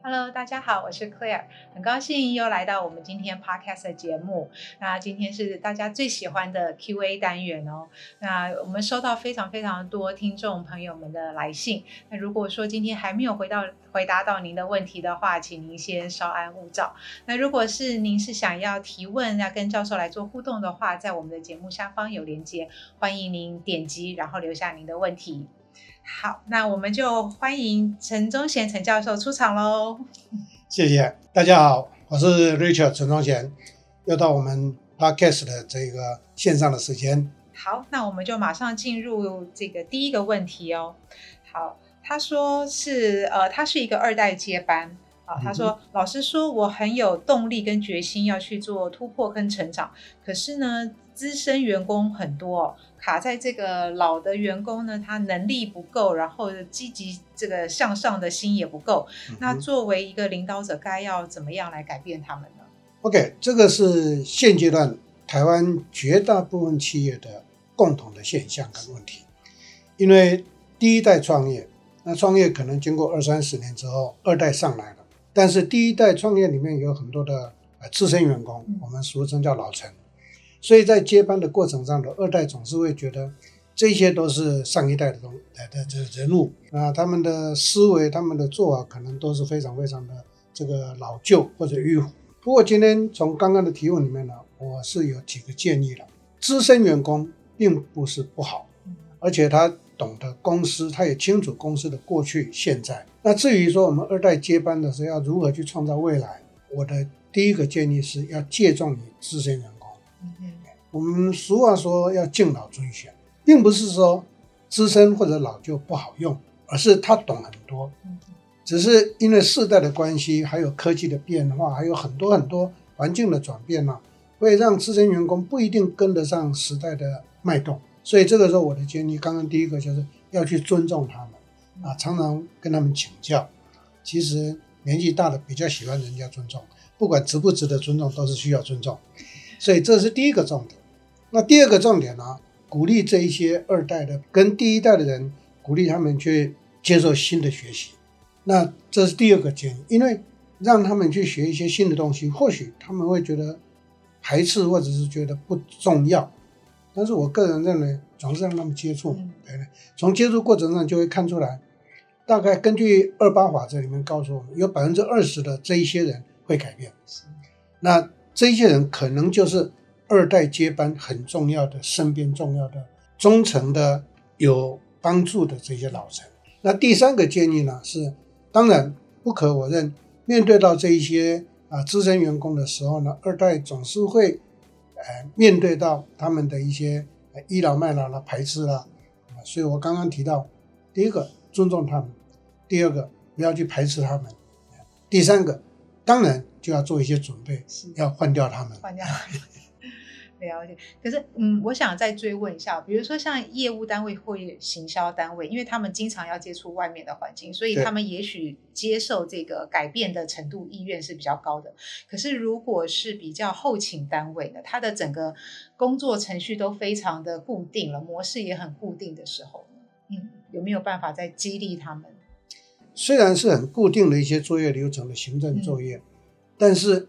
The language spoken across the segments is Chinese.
Hello，大家好，我是 Claire，很高兴又来到我们今天 Podcast 的节目。那今天是大家最喜欢的 Q&A 单元哦。那我们收到非常非常多听众朋友们的来信。那如果说今天还没有回到回答到您的问题的话，请您先稍安勿躁。那如果是您是想要提问，要跟教授来做互动的话，在我们的节目下方有连接，欢迎您点击，然后留下您的问题。好，那我们就欢迎陈忠贤陈教授出场喽。谢谢大家好，我是 Richard 陈忠贤，又到我们 Podcast 的这个线上的时间。好，那我们就马上进入这个第一个问题哦。好，他说是呃，他是一个二代接班。好，他说、嗯、老师说我很有动力跟决心要去做突破跟成长，可是呢，资深员工很多。哦卡在这个老的员工呢，他能力不够，然后积极这个向上的心也不够。嗯、那作为一个领导者，该要怎么样来改变他们呢？OK，这个是现阶段台湾绝大部分企业的共同的现象跟问题。因为第一代创业，那创业可能经过二三十年之后，二代上来了，但是第一代创业里面有很多的呃资深员工，嗯、我们俗称叫老陈。所以在接班的过程上的二代总是会觉得这些都是上一代的东来的这人物啊，他们的思维、他们的做法可能都是非常非常的这个老旧或者迂腐。不过今天从刚刚的提问里面呢，我是有几个建议了。资深员工并不是不好，而且他懂得公司，他也清楚公司的过去、现在。那至于说我们二代接班的时候要如何去创造未来，我的第一个建议是要借重于资深员工。嗯我们俗话说要敬老尊贤，并不是说资深或者老就不好用，而是他懂很多。只是因为世代的关系，还有科技的变化，还有很多很多环境的转变嘛，会让资深员工不一定跟得上时代的脉动。所以这个时候我的建议，刚刚第一个就是要去尊重他们啊，常常跟他们请教。其实年纪大的比较喜欢人家尊重，不管值不值得尊重，都是需要尊重。所以这是第一个重点。那第二个重点呢，鼓励这一些二代的跟第一代的人，鼓励他们去接受新的学习。那这是第二个建议，因为让他们去学一些新的东西，或许他们会觉得排斥或者是觉得不重要。但是我个人认为，总是让他们接触，对不对？从接触过程上就会看出来，大概根据二八法则里面告诉我们，有百分之二十的这一些人会改变。那这一些人可能就是。二代接班很重要的，身边重要的、忠诚的、有帮助的这些老臣。那第三个建议呢是，当然不可否认，面对到这一些啊资深员工的时候呢，二代总是会呃面对到他们的一些倚老卖老的排斥啦。所以我刚刚提到，第一个尊重他们，第二个不要去排斥他们，第三个当然就要做一些准备，要换掉他们。换掉。了解，可是嗯，我想再追问一下，比如说像业务单位或行销单位，因为他们经常要接触外面的环境，所以他们也许接受这个改变的程度意愿是比较高的。可是如果是比较后勤单位呢，他的整个工作程序都非常的固定了，模式也很固定的时候，嗯，有没有办法再激励他们？虽然是很固定的一些作业流程的行政作业，嗯，但是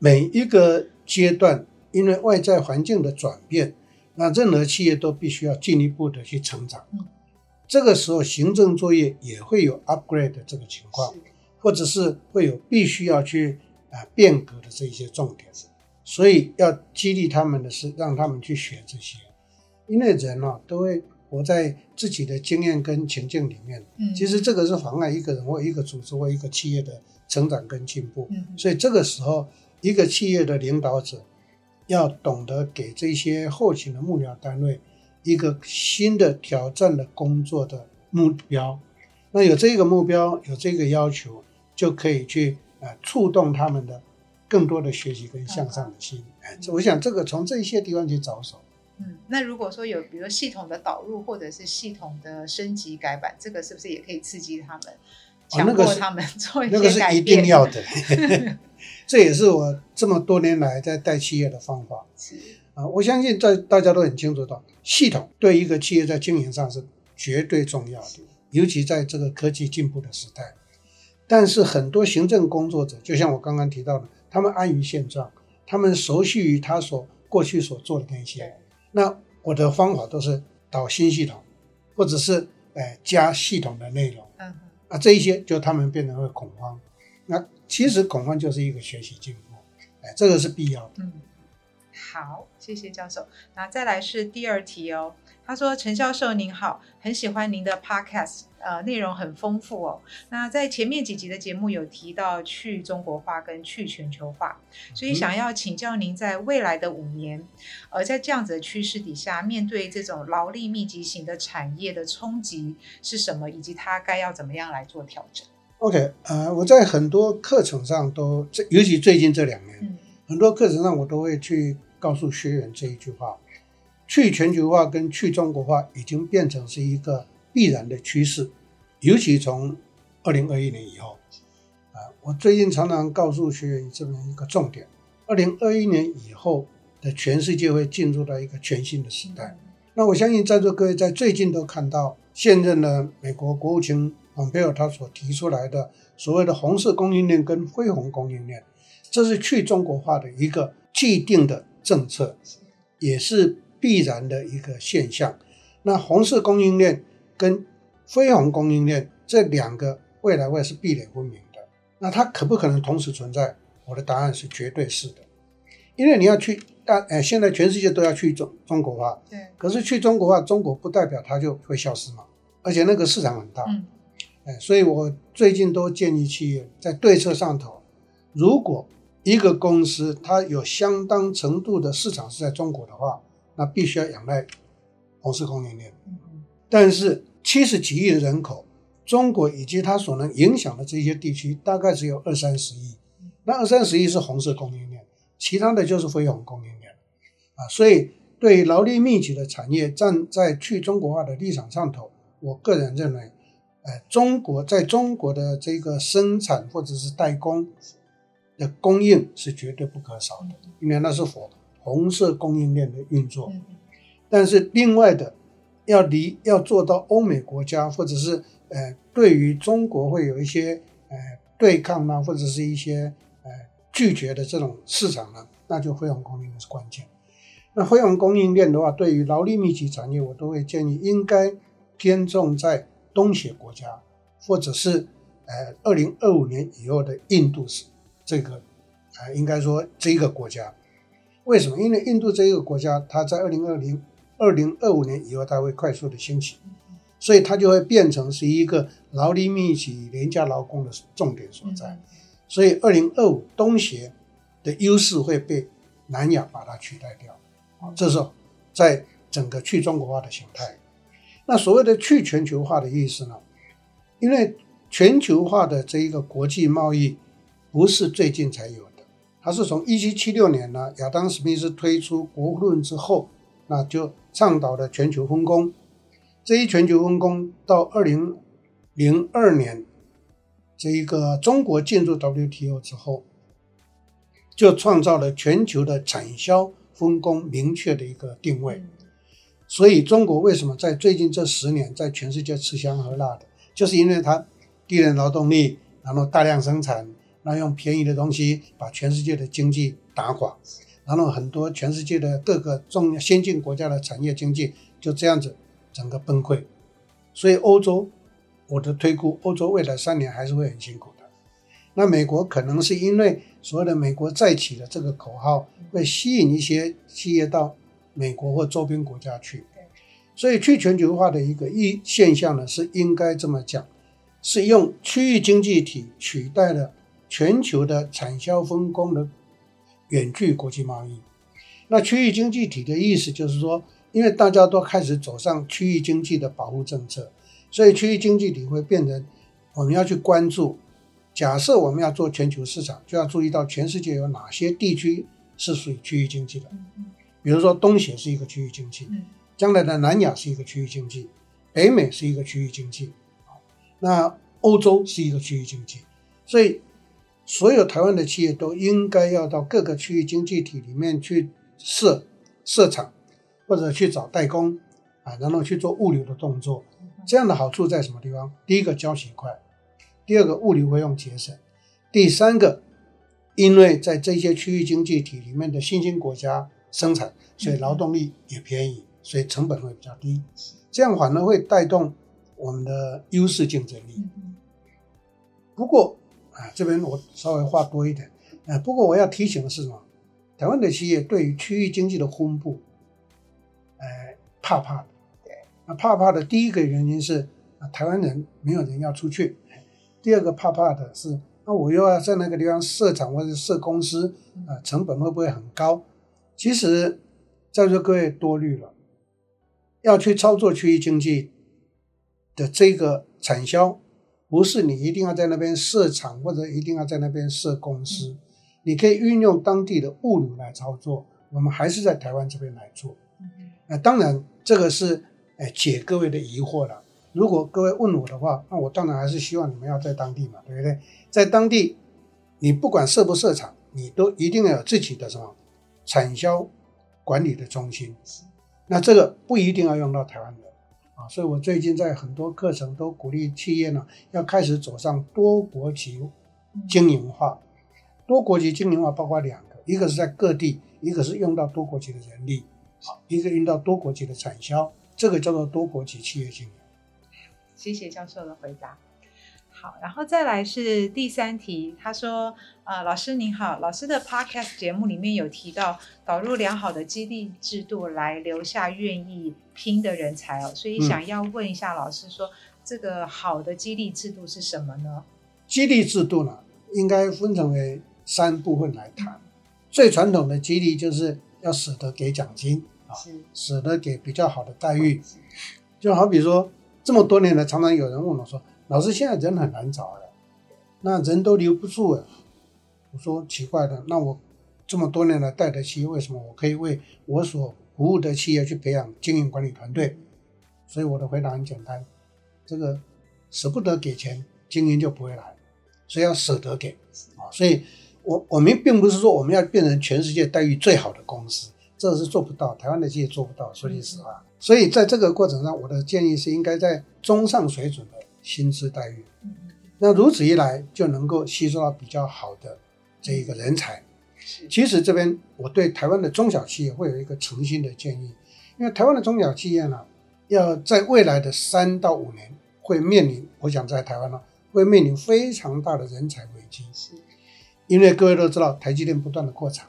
每一个阶段。因为外在环境的转变，那任何企业都必须要进一步的去成长。嗯，这个时候行政作业也会有 upgrade 的这个情况，或者是会有必须要去啊变革的这一些重点。所以要激励他们的是让他们去学这些，因为人啊都会活在自己的经验跟情境里面。嗯，其实这个是妨碍一个人或一个组织或一个企业的成长跟进步。嗯，所以这个时候一个企业的领导者。要懂得给这些后勤的幕僚单位一个新的挑战的工作的目标，那有这个目标，有这个要求，就可以去呃触动他们的更多的学习跟向上的心。哎、嗯，我想这个从这些地方去着手。嗯，那如果说有比如系统的导入或者是系统的升级改版，这个是不是也可以刺激他们，强迫他们做一些改变？哦，那个是，那个是一定要的。这也是我这么多年来在带企业的方法。啊，我相信在大家都很清楚的，系统对一个企业在经营上是绝对重要的，尤其在这个科技进步的时代。但是很多行政工作者，就像我刚刚提到的，他们安于现状，他们熟悉于他所过去所做的那些。那我的方法都是导新系统，或者是呃加系统的内容。嗯，啊，这一些就他们变得会恐慌。那其实恐慌就是一个学习进步，哎，这个是必要的。嗯，好，谢谢教授。那再来是第二题哦。他说：“陈教授您好，很喜欢您的 podcast，呃，内容很丰富哦。那在前面几集的节目有提到去中国化跟去全球化，所以想要请教您，在未来的五年，呃，在这样子的趋势底下，面对这种劳力密集型的产业的冲击是什么，以及它该要怎么样来做调整？”OK，呃，我在很多课程上都，尤其最近这两年，嗯、很多课程上我都会去告诉学员这一句话。去全球化跟去中国化已经变成是一个必然的趋势，尤其从二零二一年以后，啊，我最近常常告诉学员这么一个重点：二零二一年以后的全世界会进入到一个全新的时代。那我相信在座各位在最近都看到现任的美国国务卿蓬佩奥他所提出来的所谓的红色供应链跟灰红供应链，这是去中国化的一个既定的政策，也是。必然的一个现象，那红色供应链跟灰红供应链这两个未来会是壁垒分明的。那它可不可能同时存在？我的答案是绝对是的，因为你要去大，呃，现在全世界都要去中中国化，对。可是去中国化，中国不代表它就会消失嘛，而且那个市场很大，嗯，哎，所以我最近都建议企业在对策上头，如果一个公司它有相当程度的市场是在中国的话。那必须要仰赖红色供应链，但是七十几亿的人口，中国以及它所能影响的这些地区，大概只有二三十亿。那二三十亿是红色供应链，其他的就是非红供应链啊。所以，对劳力密集的产业，站在去中国化的立场上头，我个人认为，呃，中国在中国的这个生产或者是代工的供应是绝对不可少的，因为那是火。红色供应链的运作，但是另外的要离要做到欧美国家或者是呃对于中国会有一些呃对抗啊，或者是一些呃拒绝的这种市场呢，那就辉煌供应链是关键。那辉煌供应链的话，对于劳力密集产业，我都会建议应该偏重在东协国家，或者是呃二零二五年以后的印度是这个啊、呃，应该说这一个国家。为什么？因为印度这一个国家，它在二零二零、二零二五年以后，它会快速的兴起，所以它就会变成是一个劳力密集、廉价劳工的重点所在。所以，二零二五东协的优势会被南亚把它取代掉。啊，这是在整个去中国化的形态。那所谓的去全球化的意思呢？因为全球化的这一个国际贸易不是最近才有的。它是从一七七六年呢，亚当·史密斯推出《国富论》之后，那就倡导了全球分工。这一全球分工到二零零二年，这一个中国进入 WTO 之后，就创造了全球的产销分工明确的一个定位。所以，中国为什么在最近这十年在全世界吃香喝辣的，就是因为它低廉劳动力，然后大量生产。那用便宜的东西把全世界的经济打垮，然后很多全世界的各个重先进国家的产业经济就这样子整个崩溃。所以欧洲，我的推估，欧洲未来三年还是会很辛苦的。那美国可能是因为所谓的“美国再起”的这个口号，会吸引一些企业到美国或周边国家去。所以去全球化的一个一现象呢，是应该这么讲，是用区域经济体取代了。全球的产销分工的远距国际贸易，那区域经济体的意思就是说，因为大家都开始走上区域经济的保护政策，所以区域经济体会变成我们要去关注。假设我们要做全球市场，就要注意到全世界有哪些地区是属于区域经济的。比如说东协是一个区域经济，将来的南亚是一个区域经济，北美是一个区域经济，那欧洲是一个区域经济，所以。所有台湾的企业都应该要到各个区域经济体里面去设设厂，或者去找代工啊，然后去做物流的动作。这样的好处在什么地方？第一个交钱快，第第二个物流费用节省，第三个，因为在这些区域经济体里面的新兴国家生产，所以劳动力也便宜，所以成本会比较低，这样反而会带动我们的优势竞争力。不过啊，这边我稍微话多一点，啊，不过我要提醒的是什么？台湾的企业对于区域经济的分布，呃，怕怕的。对，那怕怕的第一个原因是啊，台湾人没有人要出去；第二个怕怕的是，那我又要在那个地方设厂或者设公司，啊，成本会不会很高？其实，在座各位多虑了，要去操作区域经济的这个产销。不是你一定要在那边设厂，或者一定要在那边设公司，你可以运用当地的物流来操作。我们还是在台湾这边来做。那当然，这个是哎解各位的疑惑了。如果各位问我的话，那我当然还是希望你们要在当地嘛，对不对？在当地，你不管设不设厂，你都一定要有自己的什么产销管理的中心。那这个不一定要用到台湾的啊。所以，我最近在很多课程都鼓励企业呢，要开始走上多国籍经营化。多国籍经营化包括两个，一个是在各地，一个是用到多国籍的人力，好，一个用到多国籍的产销，这个叫做多国籍企业经营。谢谢教授的回答。好，然后再来是第三题。他说：“呃，老师您好，老师的 Podcast 节目里面有提到导入良好的激励制度来留下愿意拼的人才哦，所以想要问一下老师说，嗯、这个好的激励制度是什么呢？激励制度呢，应该分成为三部分来谈。最传统的激励就是要舍得给奖金啊，舍得给比较好的待遇。就好比说，这么多年来，常常有人问我说。”老师，现在人很难找了，那人都留不住了。我说奇怪的，那我这么多年来带的企业，为什么我可以为我所服务的企业去培养经营管理团队？所以我的回答很简单，这个舍不得给钱，经营就不会来，所以要舍得给啊。所以我我们并不是说我们要变成全世界待遇最好的公司，这是做不到，台湾的企业做不到。说句实话，所以在这个过程上，我的建议是应该在中上水准的。薪资待遇，那如此一来就能够吸收到比较好的这一个人才。其实这边我对台湾的中小企业会有一个诚心的建议，因为台湾的中小企业呢，要在未来的三到五年会面临，我想在台湾呢会面临非常大的人才危机。因为各位都知道，台积电不断的扩产，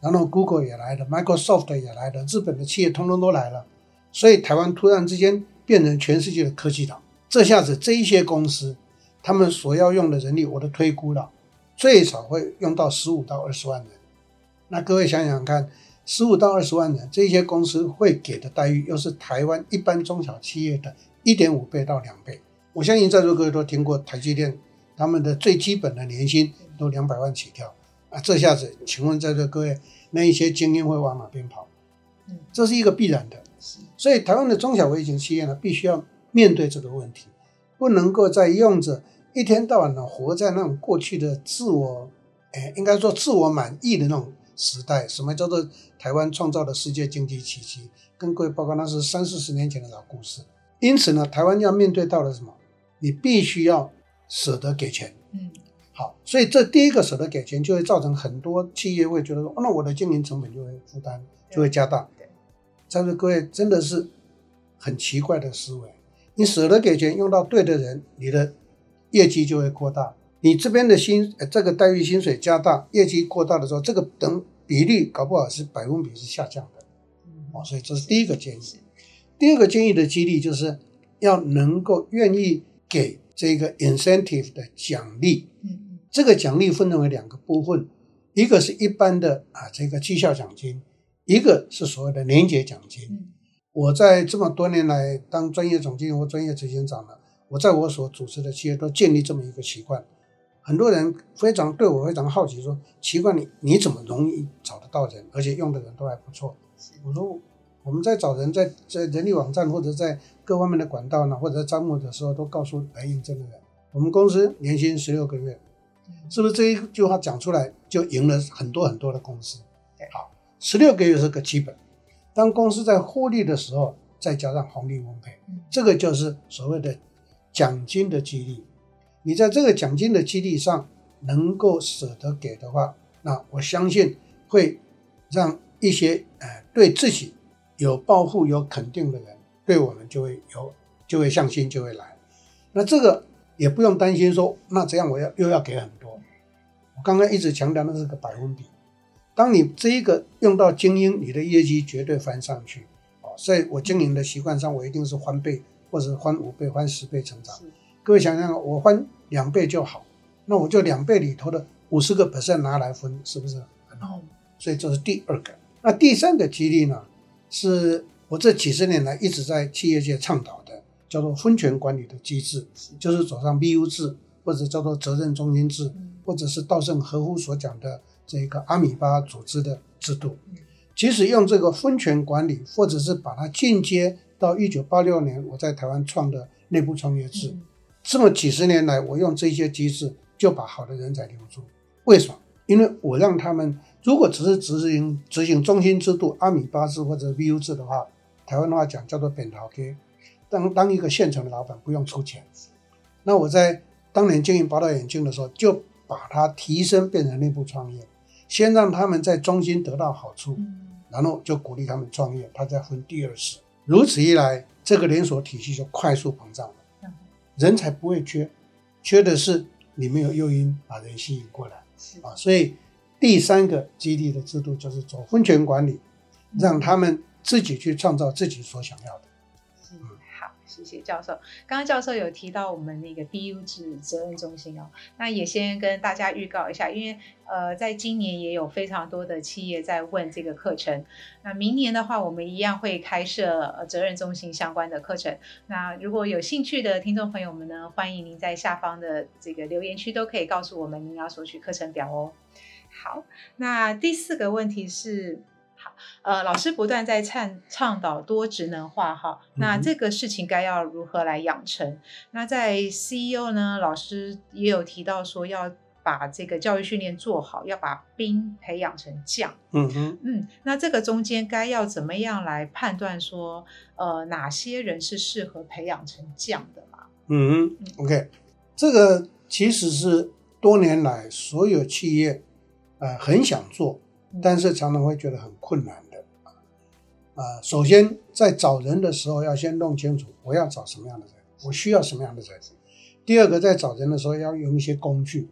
然后 Google 也来了，Microsoft 也来了，日本的企业通通都来了，所以台湾突然之间变成全世界的科技岛。这下子，这一些公司，他们所要用的人力，我都推估了，最少会用到十五到二十万人。那各位想想看，十五到二十万人，这些公司会给的待遇，又是台湾一般中小企业的一点五倍到两倍。我相信在座各位都听过台积电，他们的最基本的年薪都两百万起跳。啊，这下子，请问在座各位，那一些精英会往哪边跑？嗯，这是一个必然的。所以，台湾的中小微型企业呢，必须要。面对这个问题，不能够再用着一天到晚的活在那种过去的自我，哎，应该说自我满意的那种时代。什么叫做台湾创造的世界经济奇迹？跟各位报告，那是三四十年前的老故事。因此呢，台湾要面对到了什么？你必须要舍得给钱。嗯，好，所以这第一个舍得给钱，就会造成很多企业会觉得说，哦，那我的经营成本就会负担就会加大。但是各位真的是很奇怪的思维。你舍得给钱用到对的人，你的业绩就会扩大。你这边的薪，这个待遇薪水加大，业绩扩大的时候，这个等比例搞不好是百分比是下降的。哦，所以这是第一个建议。第二个建议的激励就是要能够愿意给这个 incentive 的奖励。嗯，这个奖励分成为两个部分，一个是一般的啊这个绩效奖金，一个是所谓的年结奖金。我在这么多年来当专业总经理或专业执行长了，我在我所主持的企业都建立这么一个习惯。很多人非常对我非常好奇，说奇怪你你怎么容易找得到人，而且用的人都还不错。我说我们在找人在在人力网站或者在各方面的管道呢，或者在招募的时候都告诉来应征的人，我们公司年薪十六个月，是不是这一句话讲出来就赢了很多很多的公司？好，十六个月是个基本。当公司在获利的时候，再加上红利分配，这个就是所谓的奖金的激励。你在这个奖金的激励上能够舍得给的话，那我相信会让一些呃对自己有抱负、有肯定的人，对我们就会有就会向心，就会来。那这个也不用担心说，那这样我要又要给很多。我刚刚一直强调的是个百分比。当你这一个用到精英，你的业绩绝对翻上去。哦，所以我经营的习惯上，我一定是翻倍，或者翻五倍、翻十倍成长。各位想想，我翻两倍就好，那我就两倍里头的五十个 percent 拿来分，是不是很好？所以这是第二个。那第三个激励呢，是我这几十年来一直在企业界倡导的，叫做分权管理的机制，就是走上 BU 制，或者叫做责任中心制，或者是稻盛和夫所讲的这个阿米巴组织的制度。即使用这个分权管理，或者是把它进阶到一九八六年我在台湾创的内部创业制。这么几十年来，我用这些机制就把好的人才留住。为什么？因为我让他们，如果只是执行执行中心制度、阿米巴制或者 VU 制的话，台湾的话讲叫做扁桃 K。当当一个现成的老板不用出钱，那我在当年经营宝岛眼镜的时候，就把它提升变成内部创业，先让他们在中心得到好处，然后就鼓励他们创业，他再分第二次。如此一来，这个连锁体系就快速膨胀了。人才不会缺，缺的是你没有诱因把人吸引过来啊。所以第三个激励的制度就是走分权管理，让他们自己去创造自己所想要的。谢谢教授。刚刚教授有提到我们那个 BU 制责任中心哦，那也先跟大家预告一下，因为呃，在今年也有非常多的企业在问这个课程。那明年的话，我们一样会开设责任中心相关的课程。那如果有兴趣的听众朋友们呢，欢迎您在下方的这个留言区都可以告诉我们您要索取课程表哦。好，那第四个问题是。呃，老师不断在倡倡导多职能化哈，那这个事情该要如何来养成？嗯、那在 CEO 呢，老师也有提到说要把这个教育训练做好，要把兵培养成将。嗯哼嗯，那这个中间该要怎么样来判断说，呃，哪些人是适合培养成将的嘛？嗯哼，OK，这个其实是多年来所有企业呃很想做。但是常常会觉得很困难的啊，首先在找人的时候要先弄清楚我要找什么样的人，我需要什么样的人。第二个，在找人的时候要用一些工具，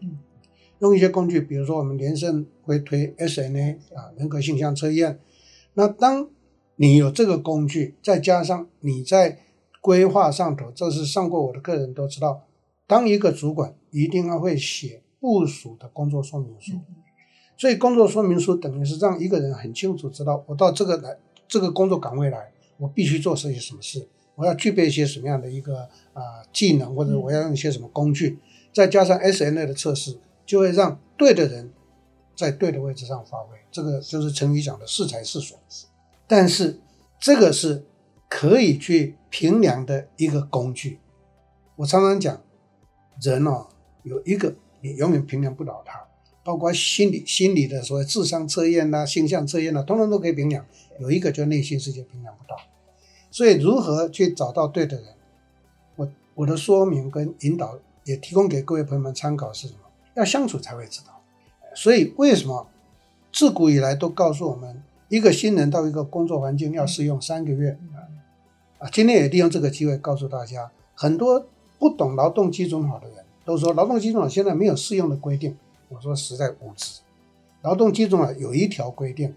用一些工具，比如说我们连胜会推 SNA 啊，人格性向测验。那当你有这个工具，再加上你在规划上头，这是上过我的课人都知道，当一个主管一定要会写部署的工作说明书。所以工作说明书等于是让一个人很清楚知道，我到这个来这个工作岗位来，我必须做些什么事，我要具备一些什么样的一个啊、呃、技能，或者我要用一些什么工具，再加上 SNA 的测试，就会让对的人在对的位置上发挥。这个就是成语讲的适才适所。但是这个是可以去评量的一个工具。我常常讲，人哦有一个你永远评量不了他。包括心理心理的所谓智商测验呐、性向测验呐，通通都可以评量。有一个就内心世界评量不到，所以如何去找到对的人？我我的说明跟引导也提供给各位朋友们参考是什么？要相处才会知道。所以为什么自古以来都告诉我们，一个新人到一个工作环境要试用三个月啊？今天也利用这个机会告诉大家，很多不懂劳动基准法的人都说，劳动基准法现在没有适用的规定。我说实在无知，劳动基准法有一条规定，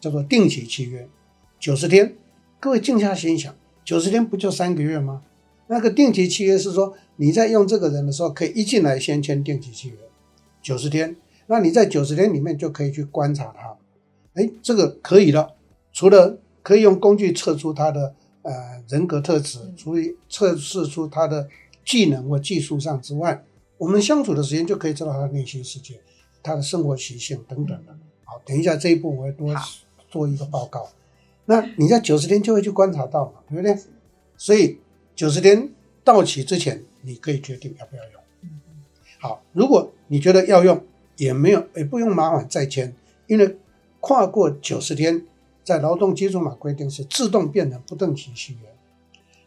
叫做定期契约，九十天。各位静下心想，九十天不就三个月吗？那个定期契约是说你在用这个人的时候，可以一进来先签定期契约，九十天。那你在九十天里面就可以去观察他，哎，这个可以了。除了可以用工具测出他的呃人格特质，除以测试出他的技能或技术上之外。我们相处的时间就可以知道他的内心世界、他的生活习性等等的。好，等一下这一步我会多做一个报告。那你在九十天就会去观察到嘛，对不对？所以九十天到期之前，你可以决定要不要用。好，如果你觉得要用，也没有也不用麻烦再签，因为跨过九十天，在劳动基准法规定是自动变成不定期契约。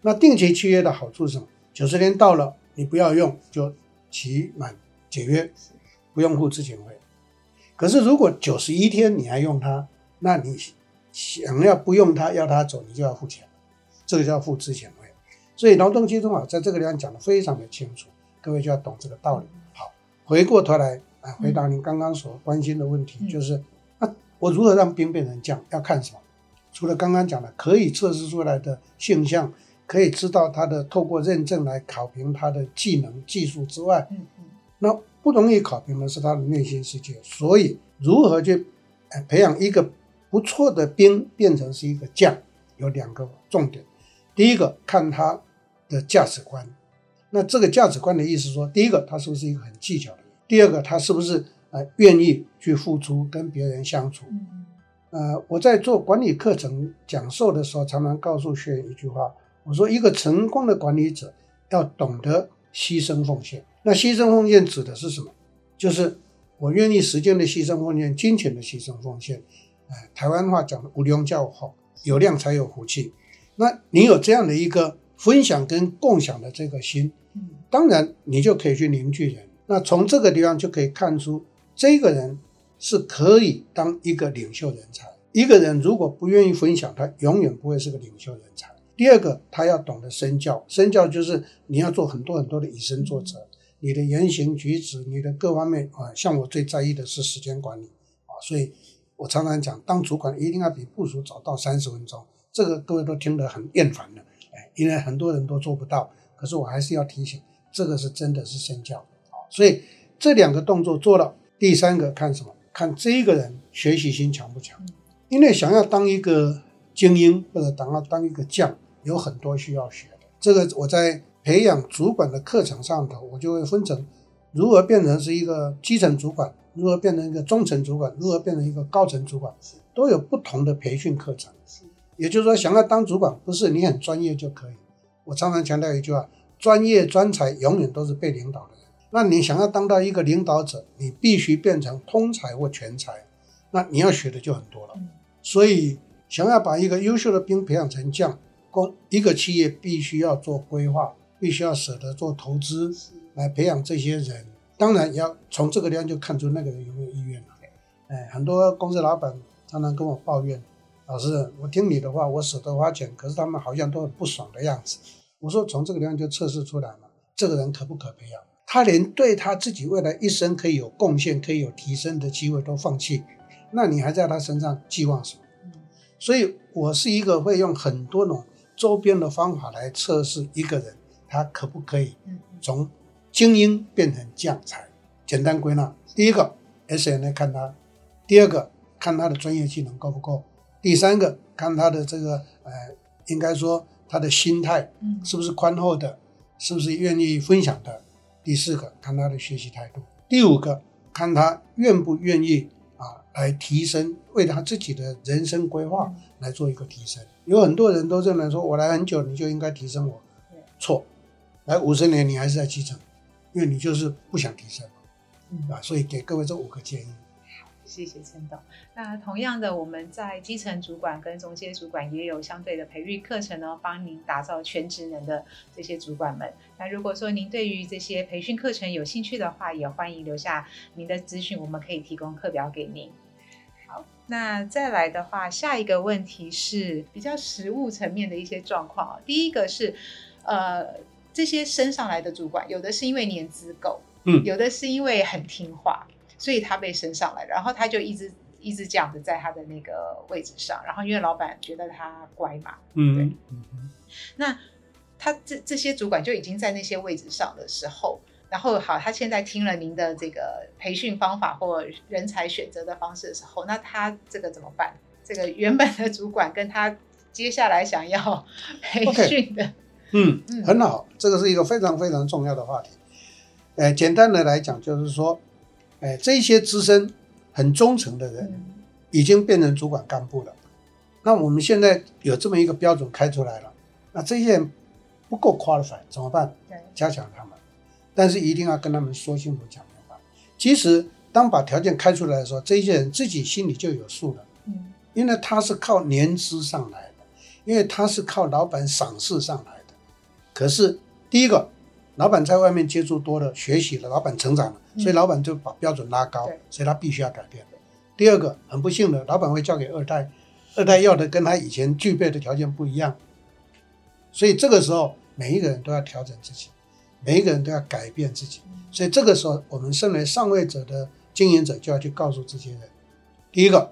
那定期契约的好处是什么？九十天到了，你不要用就。期满解约，不用付资遣费。可是如果九十一天你还用它，那你想要不用它要它走，你就要付钱，这个叫付资遣费。所以劳动基准法在这个地方讲的非常的清楚，各位就要懂这个道理。好，回过头来啊，回答您刚刚所关心的问题，就是啊，我如何让兵变成将？要看什么？除了刚刚讲的可以测试出来的现象，可以知道他的透过认证来考评他的技能技术之外，那不容易考评的是他的内心世界。所以如何去培养一个不错的兵变成是一个将，有两个重点。第一个看他的价值观，那这个价值观的意思说，第一个他是不是一个很计较的人？第二个他是不是呃愿意去付出跟别人相处？呃，我在做管理课程讲授的时候，常常告诉学员一句话，我说一个成功的管理者要懂得牺牲奉献。那牺牲奉献指的是什么？就是我愿意时间的牺牲奉献，金钱的牺牲奉献。呃，台湾话讲的“无量叫好，有量才有福气”。那你有这样的一个分享跟共享的这个心，当然你就可以去凝聚人。那从这个地方就可以看出，这个人是可以当一个领袖人才。一个人如果不愿意分享，他永远不会是个领袖人才。第二个，他要懂得身教，身教就是你要做很多很多的以身作则，你的言行举止，你的各方面啊。像我最在意的是时间管理啊，所以我常常讲，当主管一定要比部署早到三十分钟。这个各位都听得很厌烦了，哎，因为很多人都做不到。可是我还是要提醒，这个是真的是身教啊。所以这两个动作做了，第三个看什么？看这一个人学习心强不强？因为想要当一个精英或者当要当一个将，有很多需要学的。这个我在培养主管的课程上头，我就会分成如何变成是一个基层主管，如何变成一个中层主管，如何变成一个高层主管，都有不同的培训课程。也就是说，想要当主管，不是你很专业就可以。我常常强调一句话：专业专才永远都是被领导的人。那你想要当到一个领导者，你必须变成通才或全才。那你要学的就很多了。所以，想要把一个优秀的兵培养成将，公一个企业必须要做规划，必须要舍得做投资来培养这些人。当然，要从这个地方就看出那个人有没有意愿了。哎，很多公司老板常常跟我抱怨。老师，我听你的话，我舍得花钱，可是他们好像都很不爽的样子。我说，从这个地方就测试出来了，这个人可不可培养？他连对他自己未来一生可以有贡献、可以有提升的机会都放弃，那你还在他身上寄望什么？所以，我是一个会用很多种周边的方法来测试一个人，他可不可以从精英变成将才。简单归纳：第一个，SNA 看他；第二个，看他的专业技能够不够。第三个，看他的这个，呃，应该说他的心态，是不是宽厚的，是不是愿意分享的。第四个，看他的学习态度。第五个，看他愿不愿意啊，来提升，为他自己的人生规划来做一个提升。有很多人都认为说，我来很久，你就应该提升我。错，来五十年你还是在基层，因为你就是不想提升，啊，所以给各位这五个建议。谢谢陈董。那同样的，我们在基层主管跟中介主管也有相对的培育课程呢，帮您打造全职能的这些主管们。那如果说您对于这些培训课程有兴趣的话，也欢迎留下您的资讯，我们可以提供课表给您。好，那再来的话，下一个问题是比较实务层面的一些状况。第一个是，呃，这些升上来的主管，有的是因为年资够，嗯，有的是因为很听话。所以他被升上来，然后他就一直一直这样子在他的那个位置上，然后因为老板觉得他乖嘛，嗯，对，嗯，那他这这些主管就已经在那些位置上的时候，然后好，他现在听了您的这个培训方法或人才选择的方式的时候，那他这个怎么办？这个原本的主管跟他接下来想要培训的，okay, 嗯，嗯很好，这个是一个非常非常重要的话题。呃，简单的来讲就是说。哎，这些资深、很忠诚的人，已经变成主管干部了。那我们现在有这么一个标准开出来了，那这些人不够 qualified 怎么办？加强他们，但是一定要跟他们说清楚、讲明白。其实，当把条件开出来的时候，这些人自己心里就有数了。嗯，因为他是靠年资上来的，因为他是靠老板赏识上来的。可是，第一个，老板在外面接触多了，学习了，老板成长了，所以老板就把标准拉高，所以他必须要改变。第二个，很不幸的，老板会交给二代，二代要的跟他以前具备的条件不一样，所以这个时候每一个人都要调整自己，每一个人都要改变自己。所以这个时候，我们身为上位者的经营者就要去告诉这些人：第一个，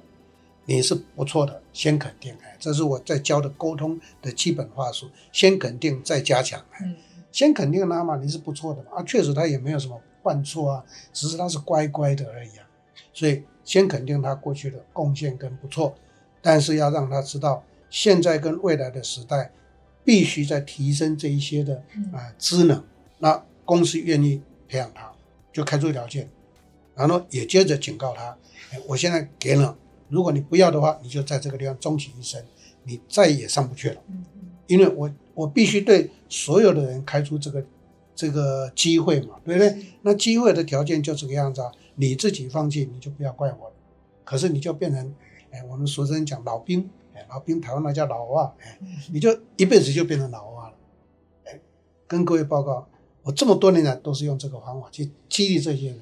你是不错的，先肯定，哎，这是我在教的沟通的基本话术，先肯定再加强，哎，先肯定他嘛，你是不错的嘛，啊，确实他也没有什么犯错啊，只是他是乖乖的而已啊，所以。先肯定他过去的贡献跟不错，但是要让他知道，现在跟未来的时代必须在提升这一些的啊职能。那公司愿意培养他，就开出条件，然后也接着警告他：哎，我现在给了，如果你不要的话，你就在这个地方终其一生，你再也上不去了。因为我我必须对所有的人开出这个这个机会嘛，对不对？那机会的条件就这个样子啊。你自己放弃，你就不要怪我了。可是你就变成，哎，我们俗称讲老兵，哎，老兵台湾那叫老蛙，哎，你就一辈子就变成老蛙了。哎，跟各位报告，我这么多年来都是用这个方法去激励这些人。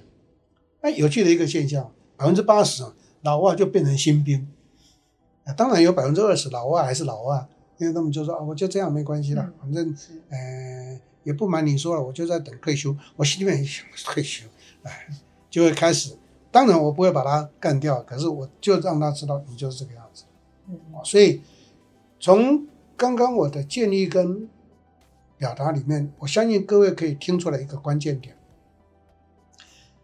哎，有趣的一个现象，百分之八十老外就变成新兵。啊，当然有百分之二十老外还是老外，因为他们就说啊，我就这样没关系了，反正，呃，也不瞒你说了，我就在等退休。我心里面想退休，哎。就会开始，当然我不会把他干掉，可是我就让他知道你就是这个样子。嗯，所以从刚刚我的建议跟表达里面，我相信各位可以听出来一个关键点：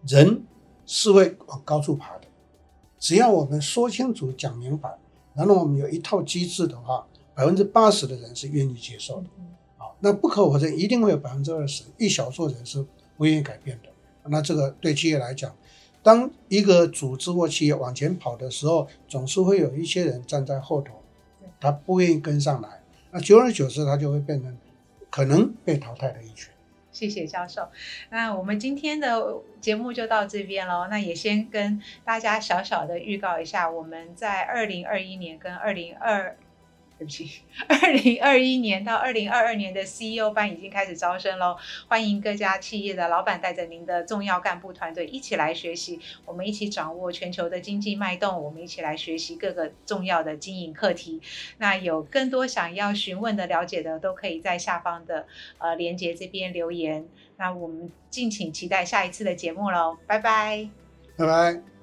人是会往高处爬的。只要我们说清楚、讲明白，然后我们有一套机制的话，百分之八十的人是愿意接受的。啊，那不可否认，一定会有百分之二十一小撮人是不愿意改变的。那这个对企业来讲，当一个组织或企业往前跑的时候，总是会有一些人站在后头，他不愿意跟上来。那久而久之，他就会变成可能被淘汰的一群。谢谢教授。那我们今天的节目就到这边喽。那也先跟大家小小的预告一下，我们在二零二一年跟二零二。对不起，二零二一年到二零二二年的 CEO 班已经开始招生喽，欢迎各家企业的老板带着您的重要干部团队一起来学习，我们一起掌握全球的经济脉动，我们一起来学习各个重要的经营课题。那有更多想要询问的、了解的，都可以在下方的呃连接这边留言。那我们敬请期待下一次的节目喽，拜拜，拜拜。